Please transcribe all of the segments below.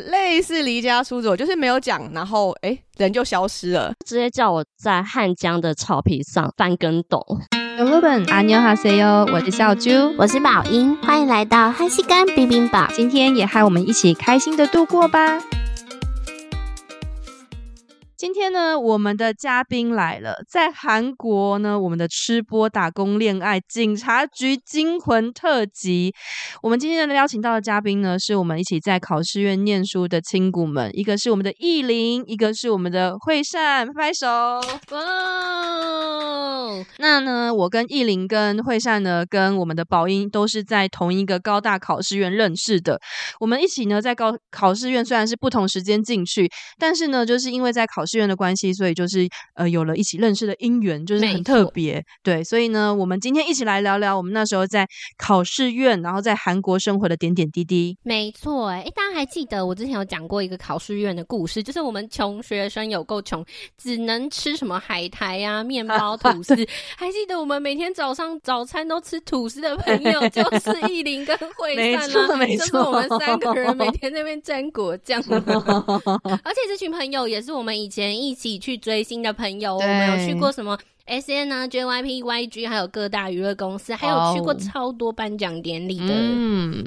类似离家出走，就是没有讲，然后哎人就消失了，直接叫我在汉江的草皮上翻跟斗。朋友，阿妞哈塞哟，我是小猪，我是宝英，欢迎来到汉西干冰冰堡，今天也和我们一起开心的度过吧。今天呢，我们的嘉宾来了，在韩国呢，我们的吃播打工恋爱警察局惊魂特辑。我们今天呢邀请到的嘉宾呢，是我们一起在考试院念书的亲骨们，一个是我们的艺林，一个是我们的惠善，拍拍手。哇！那呢，我跟艺林跟惠善呢，跟我们的宝英都是在同一个高大考试院认识的。我们一起呢，在高考试院虽然是不同时间进去，但是呢，就是因为在考试院的关系，所以就是呃有了一起认识的姻缘，就是很特别。对，所以呢，我们今天一起来聊聊我们那时候在考试院，然后在韩国生活的点点滴滴。没错，哎，大家还记得我之前有讲过一个考试院的故事，就是我们穷学生有够穷，只能吃什么海苔呀、啊、面包、吐司。还记得我们每天早上早餐都吃吐司的朋友，就是艺林跟惠善啊，没错，就是我们三个人每天在那边沾果酱。而且这群朋友也是我们以前一起去追星的朋友，我们有去过什么 S N 啊、JYP、YG，还有各大娱乐公司，还有去过超多颁奖典礼的。嗯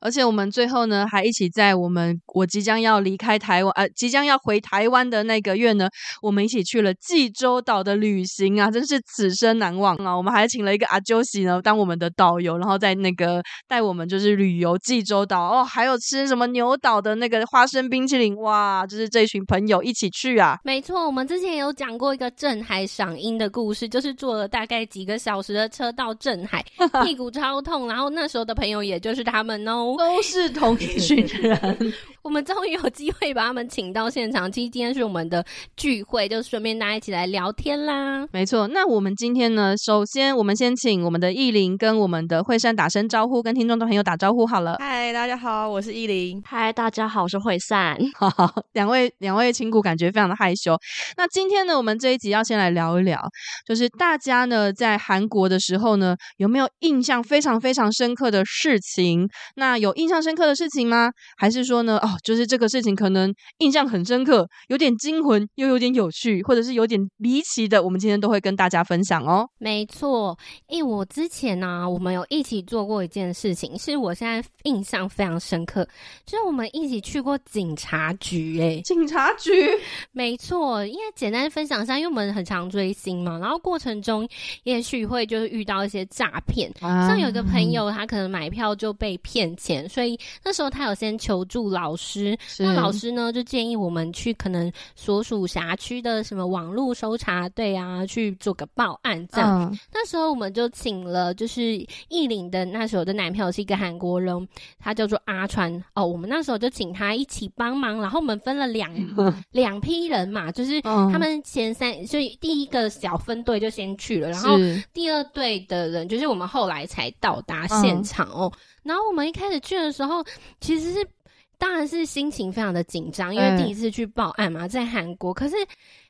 而且我们最后呢，还一起在我们我即将要离开台湾，呃，即将要回台湾的那个月呢，我们一起去了济州岛的旅行啊，真是此生难忘啊！我们还请了一个阿啾喜呢当我们的导游，然后在那个带我们就是旅游济州岛哦，还有吃什么牛岛的那个花生冰淇淋，哇，就是这群朋友一起去啊。没错，我们之前有讲过一个镇海赏樱的故事，就是坐了大概几个小时的车到镇海，屁股超痛，然后那时候的朋友也就是他们哦。都是同一群人。我们终于有机会把他们请到现场。其实今天是我们的聚会，就顺便大家一起来聊天啦。没错，那我们今天呢，首先我们先请我们的艺林跟我们的惠善打声招呼，跟听众的朋友打招呼好了。嗨，大家好，我是艺林。嗨，大家好，我是惠善。好，两位两位亲骨感觉非常的害羞。那今天呢，我们这一集要先来聊一聊，就是大家呢在韩国的时候呢，有没有印象非常非常深刻的事情？那有印象深刻的事情吗？还是说呢？哦。就是这个事情可能印象很深刻，有点惊魂，又有点有趣，或者是有点离奇的，我们今天都会跟大家分享哦。没错，因为我之前呢、啊，我们有一起做过一件事情，是我现在印象非常深刻，就是我们一起去过警察局、欸。诶，警察局，没错，因为简单分享一下，因为我们很常追星嘛，然后过程中也许会就是遇到一些诈骗，啊、像有一个朋友他可能买票就被骗钱，所以那时候他有先求助老师。师，那老师呢就建议我们去可能所属辖区的什么网络搜查队啊，去做个报案这样。嗯、那时候我们就请了，就是艺林的那时候的男朋友是一个韩国人，他叫做阿川哦。我们那时候就请他一起帮忙，然后我们分了两两、嗯、批人嘛，就是他们前三，所以第一个小分队就先去了，然后第二队的人就是我们后来才到达现场哦。嗯、然后我们一开始去的时候，其实是。当然是心情非常的紧张，因为第一次去报案嘛，在韩国。可是，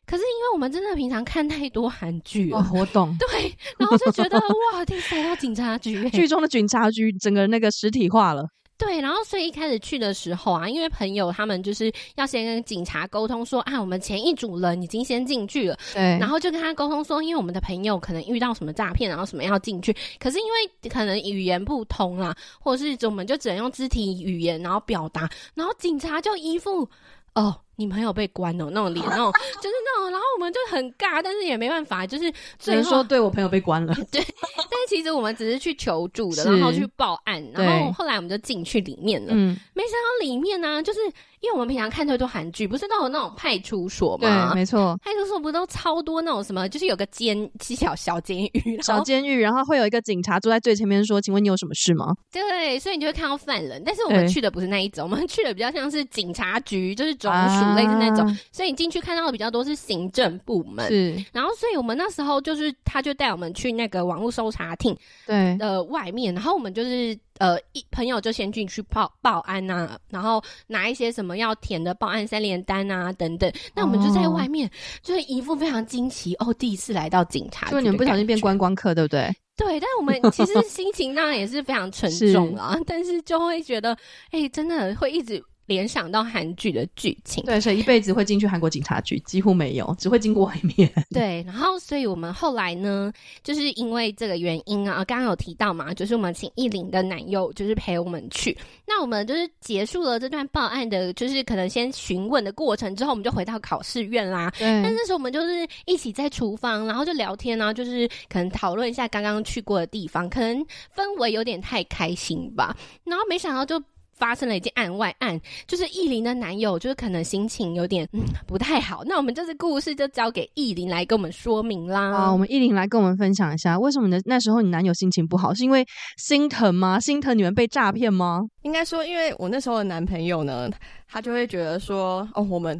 可是因为我们真的平常看太多韩剧了，哦，我懂。对，然后就觉得哇，天，来到警察局，剧中的警察局整个那个实体化了。对，然后所以一开始去的时候啊，因为朋友他们就是要先跟警察沟通说啊，我们前一组人已经先进去了，对，然后就跟他沟通说，因为我们的朋友可能遇到什么诈骗，然后什么要进去，可是因为可能语言不通啦，或者是我们就只能用肢体语言然后表达，然后警察就一副哦。你朋友被关了，那种脸，那种 就是那种，然后我们就很尬，但是也没办法，就是只能说对我朋友被关了。对，但是其实我们只是去求助的，然后去报案，然后后来我们就进去里面了。嗯，没想到里面呢、啊，就是因为我们平常看太多韩剧，不是都有那种派出所吗？对，没错，派出所不都超多那种什么，就是有个监小小监狱，小监狱，然后会有一个警察坐在最前面说：“请问你有什么事吗？”对，所以你就会看到犯人，但是我们去的不是那一种，我们去的比较像是警察局，就是总署。类似那种，啊、所以你进去看到的比较多是行政部门，是。然后，所以我们那时候就是，他就带我们去那个网络搜查厅，对，的外面。然后我们就是，呃，一朋友就先进去报报案啊，然后拿一些什么要填的报案三联单啊等等。那我们就在外面，哦、就是一副非常惊奇哦，第一次来到警察局，就你们不小心变观光客，对不对？对，但我们其实心情当然也是非常沉重啊，是但是就会觉得，哎、欸，真的会一直。联想到韩剧的剧情。对，所以一辈子会进去韩国警察局几乎没有，只会经过外面。对，然后所以我们后来呢，就是因为这个原因啊，刚刚有提到嘛，就是我们请艺林的男友就是陪我们去。那我们就是结束了这段报案的，就是可能先询问的过程之后，我们就回到考试院啦。对，但那时候我们就是一起在厨房，然后就聊天啊，就是可能讨论一下刚刚去过的地方，可能氛围有点太开心吧。然后没想到就。发生了一件案外案，就是意林的男友，就是可能心情有点嗯不太好。那我们这次故事就交给意林来跟我们说明啦。啊，我们意林来跟我们分享一下，为什么你的那时候你男友心情不好？是因为心疼吗？心疼你们被诈骗吗？应该说，因为我那时候的男朋友呢，他就会觉得说，哦，我们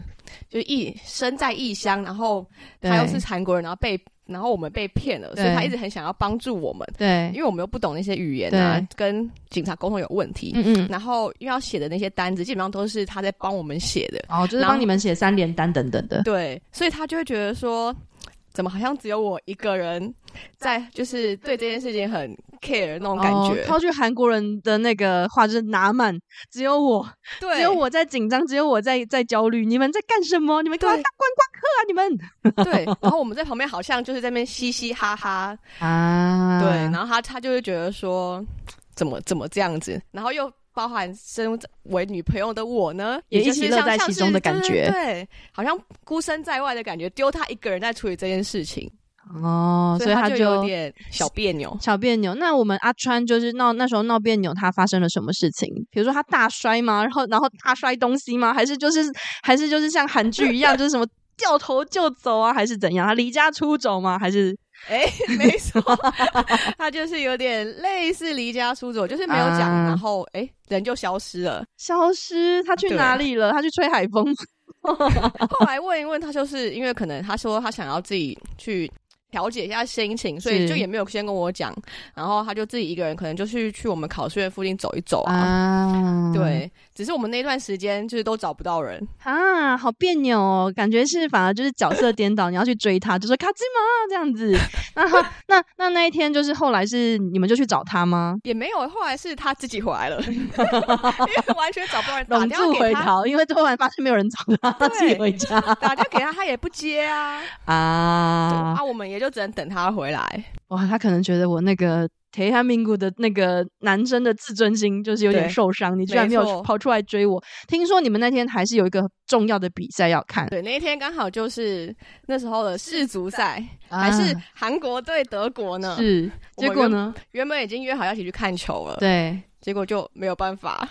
就异身在异乡，然后他又是韩国人，然后被。然后我们被骗了，所以他一直很想要帮助我们。对，因为我们又不懂那些语言啊，跟警察沟通有问题。嗯嗯。然后又要写的那些单子，基本上都是他在帮我们写的。哦，就是帮你们写三联单等等的。对，所以他就会觉得说，怎么好像只有我一个人在，就是对这件事情很 care 那种感觉。套句韩国人的那个话，就是拿满，只有我，对，只有我在紧张，只有我在在焦虑。你们在干什么？你们干嘛当观光客啊？你们对。然后我们在旁边好像就是在那边嘻嘻哈哈啊。对。然后他他就会觉得说，怎么怎么这样子？然后又。包含身为女朋友的我呢，也一起乐在其中的感觉，对，对，好像孤身在外的感觉，丢他一个人在处理这件事情。哦，所以他就，有点小别扭，小别扭。那我们阿川就是闹那时候闹别扭，他发生了什么事情？比如说他大摔吗？然后然后大摔东西吗？还是就是还是就是像韩剧一样，就是什么 掉头就走啊？还是怎样？他离家出走吗？还是？哎、欸，没错，他就是有点类似离家出走，就是没有讲，啊、然后哎、欸，人就消失了。消失？他去哪里了？他去吹海风。后来问一问他，就是因为可能他说他想要自己去。调节一下心情，所以就也没有先跟我讲，然后他就自己一个人，可能就去去我们考试院附近走一走啊。啊。对，只是我们那段时间就是都找不到人啊，好别扭哦，感觉是反而就是角色颠倒，你要去追他，就说卡兹玛这样子。那那那那一天就是后来是你们就去找他吗？也没有，后来是他自己回来了，因为完全找不到人，打电话回逃，因为突然发现没有人找他，他自己回家，打电话给他，他也不接啊 啊啊，我们也。就只能等他回来。哇，他可能觉得我那个铁汉民谷的那个男生的自尊心就是有点受伤。你居然没有跑出来追我。听说你们那天还是有一个重要的比赛要看。对，那一天刚好就是那时候的世足赛，啊、还是韩国对德国呢？是。结果呢？原本已经约好要一起去看球了。对。结果就没有办法。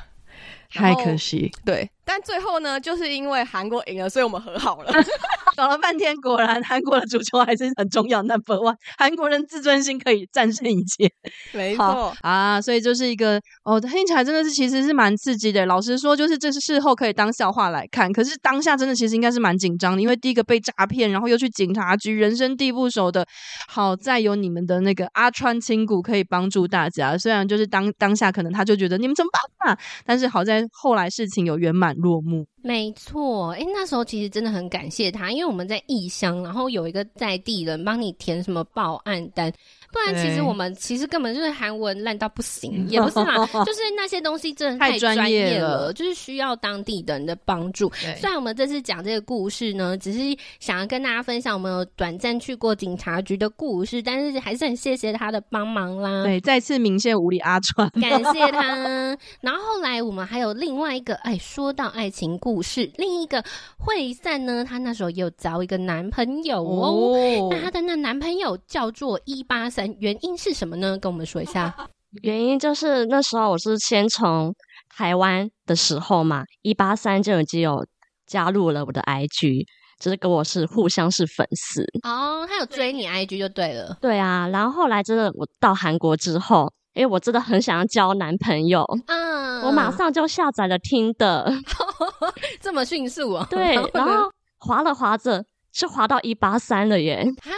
太可惜。对。但最后呢，就是因为韩国赢了，所以我们和好了。搞了半天，果然韩国的足球还是很重要。Number one，韩国人自尊心可以战胜一切。没错啊，所以就是一个哦，听起来真的是其实是蛮刺激的。老实说，就是这是事后可以当笑话来看，可是当下真的其实应该是蛮紧张的，因为第一个被诈骗，然后又去警察局，人生地不熟的。好在有你们的那个阿川亲谷可以帮助大家。虽然就是当当下可能他就觉得你们怎么办啊，但是好在后来事情有圆满落幕。没错，哎，那时候其实真的很感谢他，因为我们在异乡，然后有一个在地人帮你填什么报案单。不然，其实我们其实根本就是韩文烂到不行，也不是嘛，就是那些东西真的太专业了，就是需要当地的人的帮助。虽然我们这次讲这个故事呢，只是想要跟大家分享我们有短暂去过警察局的故事，但是还是很谢谢他的帮忙啦。对，再次鸣谢无理阿川，感谢他。然后后来我们还有另外一个，哎，说到爱情故事，另一个惠善呢，她那时候也有找一个男朋友哦，哦那她的那男朋友叫做一八三。原因是什么呢？跟我们说一下。原因就是那时候我是先从台湾的时候嘛，一八三就已经有加入了我的 IG，就是跟我是互相是粉丝哦。他有追你 IG 就对了。对啊，然后后来真的我到韩国之后，因为我真的很想要交男朋友，嗯，我马上就下载了 Tinder，这么迅速啊？对，然后滑了滑着。是滑到一八三了耶！哈，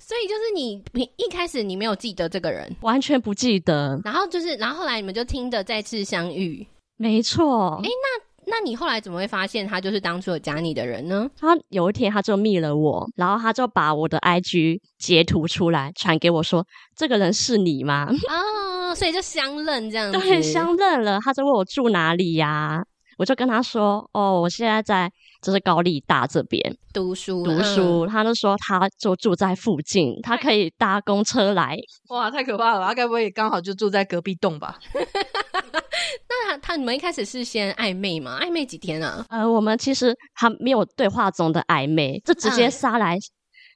所以就是你，你一开始你没有记得这个人，完全不记得。然后就是，然后后来你们就听的再次相遇，没错。哎，那那你后来怎么会发现他就是当初有加你的人呢？他有一天他就密了我，然后他就把我的 IG 截图出来传给我说：“这个人是你吗？”哦，所以就相认这样子，对，相认了。他就问我住哪里呀？我就跟他说：“哦，我现在在就是高丽大这边读书，读书。嗯”他就说他就住在附近，他可以搭公车来。哇，太可怕了！他该不会也刚好就住在隔壁栋吧？那他他你们一开始是先暧昧吗？暧昧几天啊？呃，我们其实还没有对话中的暧昧，就直接杀来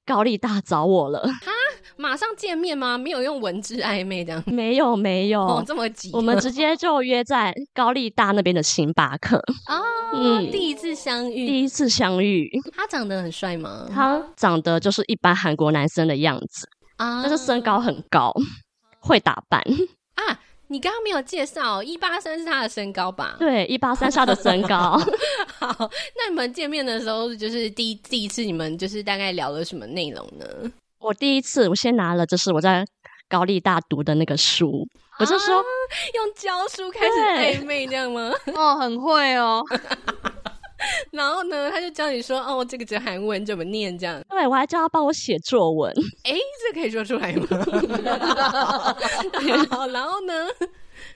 高丽大找我了。哈，马上见面吗？没有用文字暧昧这样？没有没有，哦，这么急？我们直接就约在高丽大那边的星巴克。哦，嗯，第一次相遇，第一次相遇。他长得很帅吗？他长得就是一般韩国男生的样子啊，但是身高很高，会打扮啊。你刚刚没有介绍，一八三是他的身高吧？对，一八三是他的身高。好，那你们见面的时候，就是第一第一次，你们就是大概聊了什么内容呢？我第一次，我先拿了就是我在高丽大读的那个书，我就说、啊、用教书开始暧昧这样吗？哦，很会哦。然后呢，他就教你说：“哦，这个字韩文怎么念？”这样。对，我还叫他帮我写作文。哎，这可以说出来吗？好，然后呢？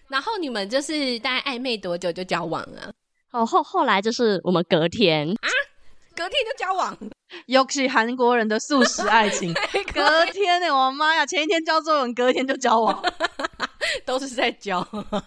然后你们就是大概暧昧多久就交往了？哦，后后来就是我们隔天啊，隔天就交往，尤其韩国人的素食爱情，隔天呢、欸，我妈呀，前一天交作文，隔天就交往。都是在交 啊？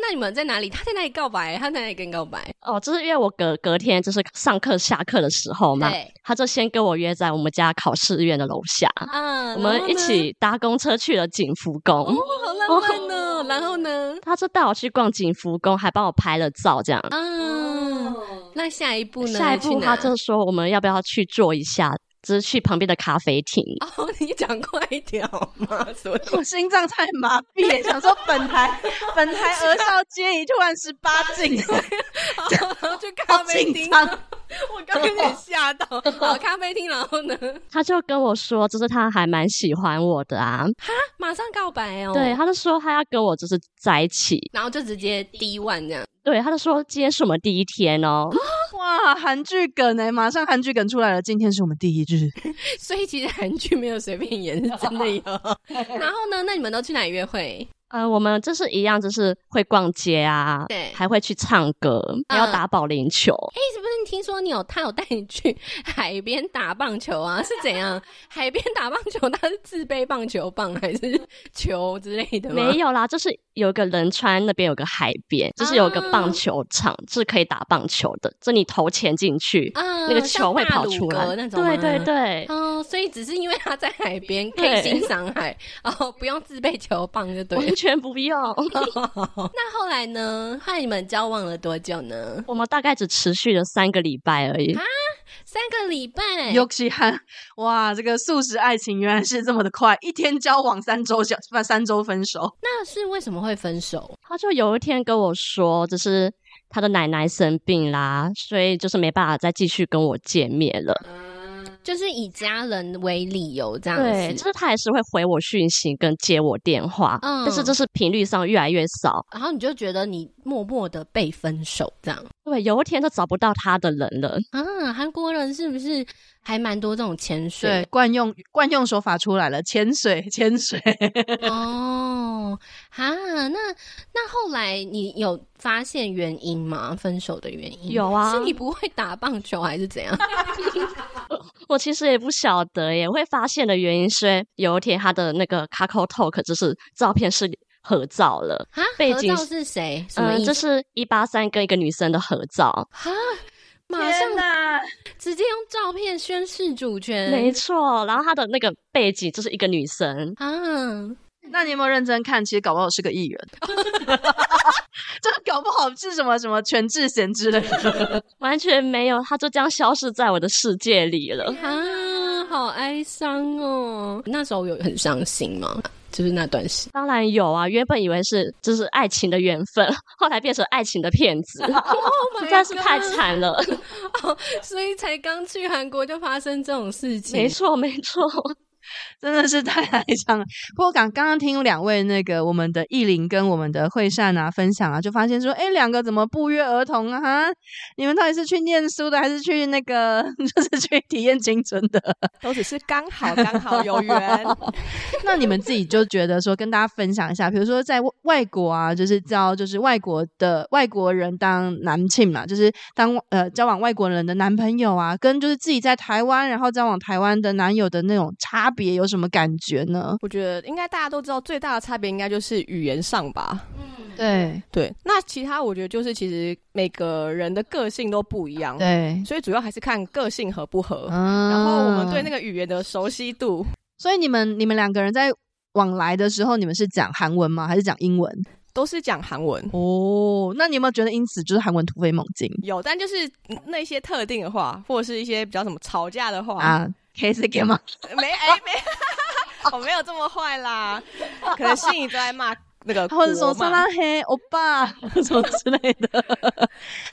那你们在哪里？他在哪里告白？他在哪里跟你告白？哦，就是因为我隔隔天就是上课下课的时候嘛，他就先跟我约在我们家考试院的楼下，嗯，我们一起搭公车去了景福宫，哦，好浪漫呢。然后呢，他就带我去逛景福宫，还帮我拍了照，这样。嗯，那下一步呢？下一步他就说我们要不要去坐一下？只是去旁边的咖啡厅。哦，你讲快一点好吗？我心脏太麻痹，想说本台 本台儿少皆宜，突然十八禁，然后去咖啡厅。我刚有点吓到。好，咖啡厅，然后呢？他就跟我说，就是他还蛮喜欢我的啊。哈，马上告白哦。对，他就说他要跟我就是在一起，然后就直接 D one 这样。对，他就说今天是我们第一天哦。哇，韩剧梗哎，马上韩剧梗出来了。今天是我们第一日，所以其实韩剧没有随便演，是真的有。然后呢，那你们都去哪里约会？呃，我们就是一样，就是会逛街啊，对，还会去唱歌，还要打保龄球。哎、嗯，是不是你听说你有他有带你去海边打棒球啊？是怎样？海边打棒球，他是自备棒球棒还是球之类的吗？没有啦，就是有个仁川那边有个海边，就是有个棒球场，啊、是可以打棒球的。就你投钱进去，啊，那个球会跑出来那种。对对对。哦，所以只是因为他在海边可以欣赏海，然后不用自备球棒就对完。全不用。那后来呢？后来你们交往了多久呢？我们大概只持续了三个礼拜而已啊，三个礼拜。尤其汉哇，这个素食爱情原来是这么的快，一天交往三周交，不三周分手。那是为什么会分手？他就有一天跟我说，就是他的奶奶生病啦，所以就是没办法再继续跟我见面了。嗯就是以家人为理由这样子，对，就是他还是会回我讯息跟接我电话，嗯，但是就是频率上越来越少，然后你就觉得你默默的被分手这样，对，有一天都找不到他的人了啊，韩国人是不是还蛮多这种潜水？对，惯用惯用手法出来了，潜水潜水。哦，哈，那那后来你有发现原因吗？分手的原因？有啊，是你不会打棒球还是怎样？我其实也不晓得耶，会发现的原因是有一天他的那个 KakaoTalk 就是照片是合照了啊，背景合照是谁？嗯，这是一八三跟一个女生的合照啊，马上啦，直接用照片宣示主权，没错。然后他的那个背景就是一个女生啊。那你有没有认真看？其实搞不好是个艺人，这搞不好是什么什么全智贤之类的，完全没有，他就这样消失在我的世界里了啊，好哀伤哦。那时候有很伤心吗？就是那段时间，当然有啊。原本以为是就是爱情的缘分，后来变成爱情的骗子，实在是太惨了。哦，所以才刚去韩国就发生这种事情，没错没错。真的是太爱唱了。不过刚刚刚听两位那个我们的艺林跟我们的惠善啊分享啊，就发现说，哎，两个怎么不约而同啊？哈，你们到底是去念书的，还是去那个 就是去体验青春的？都只是刚好刚好有缘。那你们自己就觉得说，跟大家分享一下，比如说在外国啊，就是交就是外国的外国人当男庆嘛，就是当呃交往外国人的男朋友啊，跟就是自己在台湾然后交往台湾的男友的那种差别有什么感觉呢？我觉得应该大家都知道，最大的差别应该就是语言上吧。嗯，对对。那其他我觉得就是其实每个人的个性都不一样，对，所以主要还是看个性合不合，嗯，然后我们对那个语言的熟悉度。所以你们你们两个人在往来的时候，你们是讲韩文吗？还是讲英文？都是讲韩文哦。那你有没有觉得因此就是韩文突飞猛进？有，但就是那些特定的话，或者是一些比较什么吵架的话啊，可以是给吗？没哎没，我没有这么坏啦，可能心里都在骂。那个 或者说撒拉嘿欧巴 什么之类的，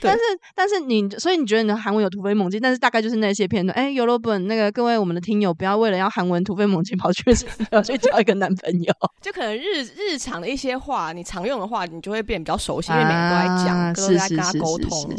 但是但是你所以你觉得你的韩文有突飞猛进，但是大概就是那些片段。哎，尤罗本那个各位我们的听友，不要为了要韩文突飞猛进跑去跑去交一个男朋友，就可能日日常的一些话，你常用的话，你就会变比较熟悉，因为每个人都在讲，都在跟他沟通。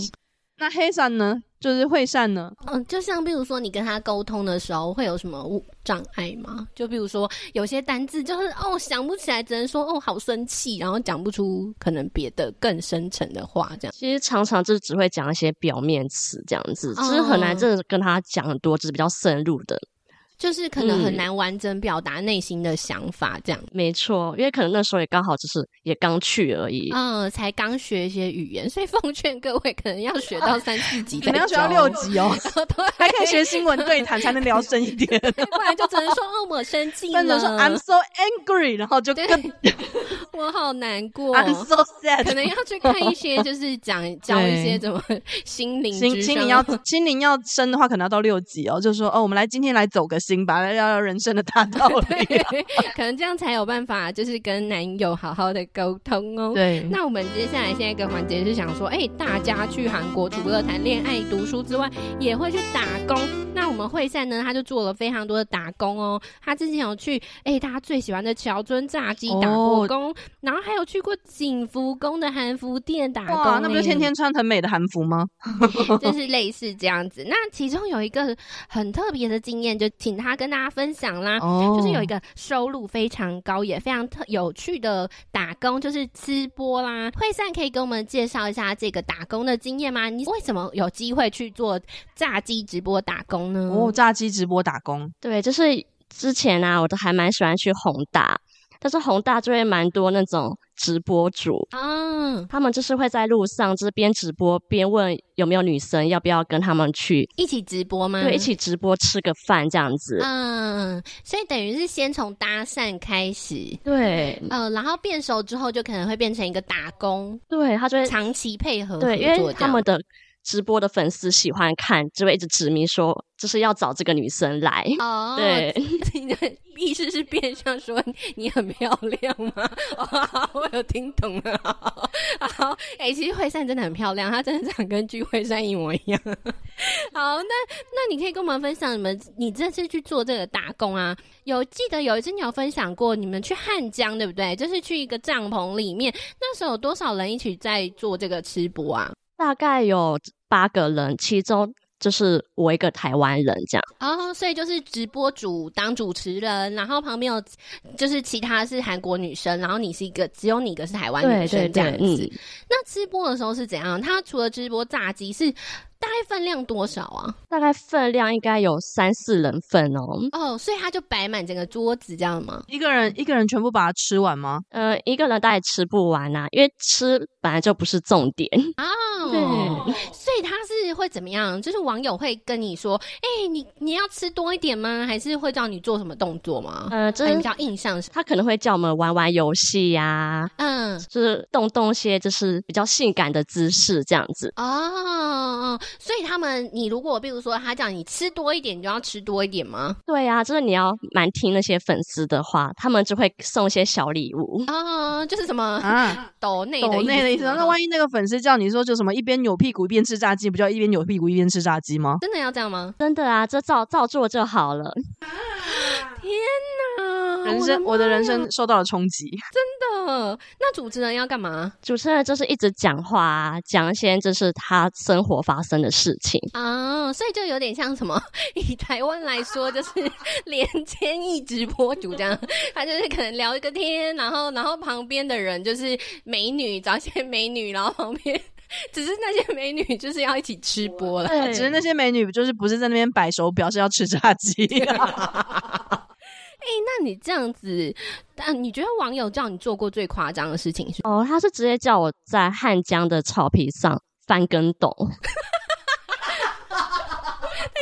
那黑闪呢？就是会善呢？嗯，就像比如说你跟他沟通的时候，会有什么障碍吗？就比如说有些单字就是哦想不起来，只能说哦好生气，然后讲不出可能别的更深层的话，这样。其实常常就只会讲一些表面词这样子，其实很难真的跟他讲很多，就是比较深入的。就是可能很难完整表达内心的想法，这样、嗯、没错，因为可能那时候也刚好就是也刚去而已，嗯，才刚学一些语言，所以奉劝各位可能要学到三四级，可能要学到六级哦，对，还可以学新闻对谈才能聊深一点，不然就只能说哦我生气了，或者说 I'm so angry，然后就更 我好难过，I'm so sad，可能要去看一些就是讲教一些怎么心灵心心灵要心灵要深的话，可能要到六级哦，就是说哦，我们来今天来走个。行吧，要要人生的大道理，可能这样才有办法，就是跟男友好好的沟通哦。对，那我们接下来下一个环节是想说，哎、欸，大家去韩国除了谈恋爱、读书之外，也会去打工。那我们惠善呢，他就做了非常多的打工哦。他之前有去，哎、欸，大家最喜欢的桥尊炸鸡打过工，哦、然后还有去过景福宫的韩服店打工。哇，那不就天天穿很美的韩服吗？就是类似这样子。那其中有一个很特别的经验，就挺。他跟大家分享啦，oh. 就是有一个收入非常高也非常特有趣的打工，就是吃播啦。惠善可以给我们介绍一下这个打工的经验吗？你为什么有机会去做炸鸡直播打工呢？哦，炸鸡直播打工，对，就是之前啊，我都还蛮喜欢去宏大。但是宏大就会蛮多那种直播主啊，他们就是会在路上就是边直播边问有没有女生要不要跟他们去一起直播吗？对，一起直播吃个饭这样子。嗯，所以等于是先从搭讪开始，对，呃，然后变熟之后就可能会变成一个打工，对，他就会长期配合，对，因为他们的。直播的粉丝喜欢看，就会一直指明说，就是要找这个女生来。哦，对，你的意思是变相说你很漂亮吗？哦，我有听懂了。好，哎、欸，其实惠善真的很漂亮，她真的长跟具惠善一模一样。好，那那你可以跟我们分享你们，你这次去做这个打工啊？有记得有一次你有分享过，你们去汉江对不对？就是去一个帐篷里面，那时候有多少人一起在做这个吃播啊？大概有八个人，其中就是我一个台湾人这样。哦，所以就是直播主当主持人，然后旁边有就是其他是韩国女生，然后你是一个只有你一个是台湾女生这样子。对对对，嗯。那直播的时候是怎样？他除了直播炸鸡是？大概分量多少啊？大概分量应该有三四人份哦。哦，所以他就摆满整个桌子这样吗？一个人一个人全部把它吃完吗？呃，一个人大概吃不完呐、啊，因为吃本来就不是重点 哦。对，所以他是会怎么样？就是网友会跟你说：“哎、欸，你你要吃多一点吗？还是会叫你做什么动作吗？”呃，这是比较印象。他可能会叫我们玩玩游戏呀，嗯，就是动动些就是比较性感的姿势这样子。哦。所以他们，你如果比如说他讲你吃多一点，你就要吃多一点吗？对啊，就是你要蛮听那些粉丝的话，他们就会送一些小礼物啊，就是什么啊，抖内抖内的意思。那万一那个粉丝叫你说就什么一边扭屁股一边吃炸鸡，不叫一边扭屁股一边吃炸鸡吗？真的要这样吗？真的啊，这照照做就好了。天哪！人生，我的，我的人生受到了冲击，真的。那主持人要干嘛？主持人就是一直讲话，讲一些就是他生活发生的事情啊，所以就有点像什么？以台湾来说，就是连千亿直播主这样，他就是可能聊一个天，然后然后旁边的人就是美女，找一些美女，然后旁边。只是那些美女就是要一起吃播了，只是那些美女就是不是在那边摆手表，是要吃炸鸡。哎、欸，那你这样子，但你觉得网友叫你做过最夸张的事情是？哦，他是直接叫我在汉江的草皮上翻跟斗，太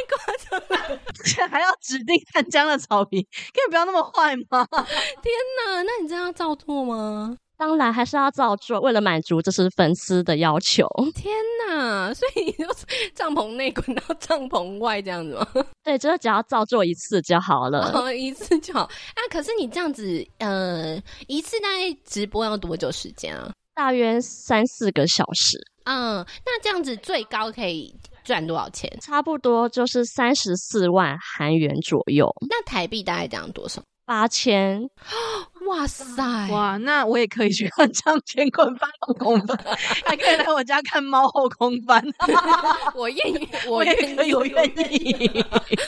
夸张了！还要指定汉江的草皮，可以不要那么坏吗？天哪，那你这样要照做吗？当然还是要照做，为了满足这是粉丝的要求。天哪！所以你就是帐篷内滚到帐篷外这样子吗？对，就是只要照做一次就好了。哦，一次就好。啊，可是你这样子，呃，一次大概直播要多久时间啊？大约三四个小时。嗯，那这样子最高可以赚多少钱？差不多就是三十四万韩元左右。那台币大概这样多少？八千，哇塞，哇，那我也可以去汉江前滚翻后空翻，还可以来我家看猫后空翻。我愿意，我愿意，我愿意，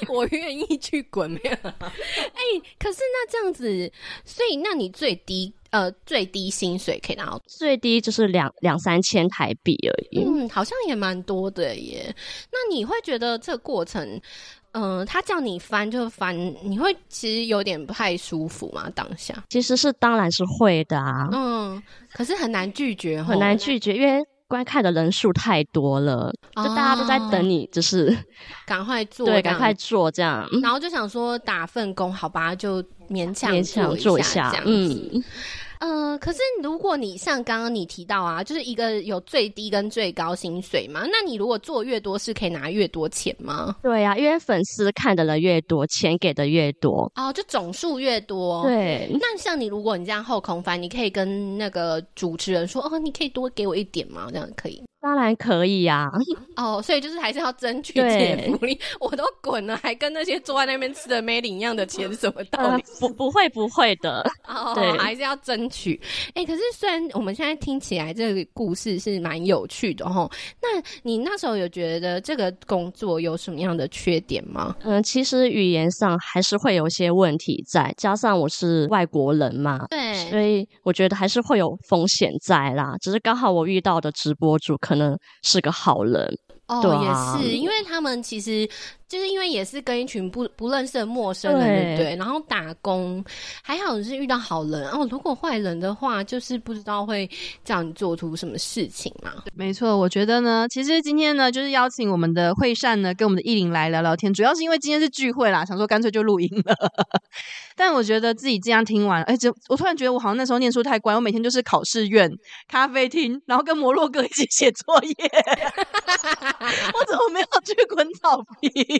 我愿意去滚。没有，哎，可是那这样子，所以那你最低呃最低薪水可以拿到最低就是两两三千台币而已。嗯，好像也蛮多的耶。那你会觉得这个过程？嗯、呃，他叫你翻就翻，你会其实有点不太舒服嘛？当下其实是当然是会的啊，嗯，可是很难拒绝，很难拒绝，因为观看的人数太多了，哦，就大家都在等你，就是赶快 做，对，赶快做这样，然后就想说打份工，好吧，就勉强勉强做一下，这样嗯。呃，可是如果你像刚刚你提到啊，就是一个有最低跟最高薪水嘛，那你如果做越多是可以拿越多钱吗？对啊，因为粉丝看的人越多，钱给的越多哦，就总数越多。对，那像你如果你这样后空翻，你可以跟那个主持人说哦，你可以多给我一点吗？这样可以。当然可以呀、啊，哦，所以就是还是要争取这些福利。我都滚了，还跟那些坐在那边吃的没领一样的钱，什么道理？呃、不，不会，不会的。哦，对，还是要争取。哎、欸，可是虽然我们现在听起来这个故事是蛮有趣的哦，那你那时候有觉得这个工作有什么样的缺点吗？嗯，其实语言上还是会有些问题在，加上我是外国人嘛，对，所以我觉得还是会有风险在啦。只是刚好我遇到的直播主可能是个好人。哦，啊，也是，因为他们其实就是因为也是跟一群不不认识的陌生人，对，对，对，然后打工，还好是遇到好人哦。如果坏人的话，就是不知道会叫你做出什么事情嘛。没错，我觉得呢，其实今天呢，就是邀请我们的惠善呢，跟我们的艺林来聊聊天，主要是因为今天是聚会啦，想说干脆就录音了。但我觉得自己这样听完，哎，就我突然觉得我好像那时候念书太乖，我每天就是考试院、咖啡厅，然后跟摩洛哥一起写作业。我怎么没有去滚草皮？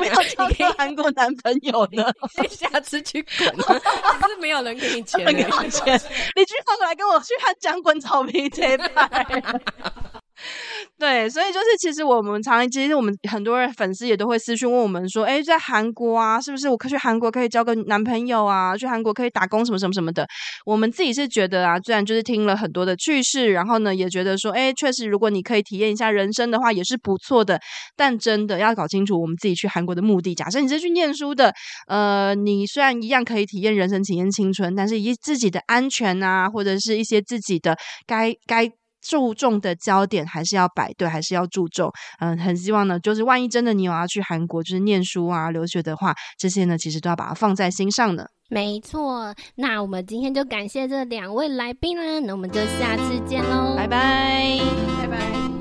没有交个韩国男朋友呢？下次去滚，可是没有人给你钱，没有钱。你居然来跟我去看江滚草皮这一派。对，所以就是其实我们常，其实我们很多人粉丝也都会私讯问我们说，哎，在韩国啊，是不是我可去韩国可以交个男朋友啊？去韩国可以打工什么什么什么的。我们自己是觉得啊，虽然就是听了很多的趣事，然后呢，也觉得说，哎，确实如果你可以体验一下人生的话，也是不错的。但真的要搞清楚我们自己去韩国的目的。假设你是去念书的，呃，你虽然一样可以体验人生、体验青春，但是以自己的安全啊，或者是一些自己的该该。注重的焦点还是要摆对，还是要注重。嗯，很希望呢，就是万一真的你有要去韩国，就是念书啊、留学的话，这些呢，其实都要把它放在心上呢。没错，那我们今天就感谢这两位来宾啦，那我们就下次见喽，拜拜，拜拜，拜拜。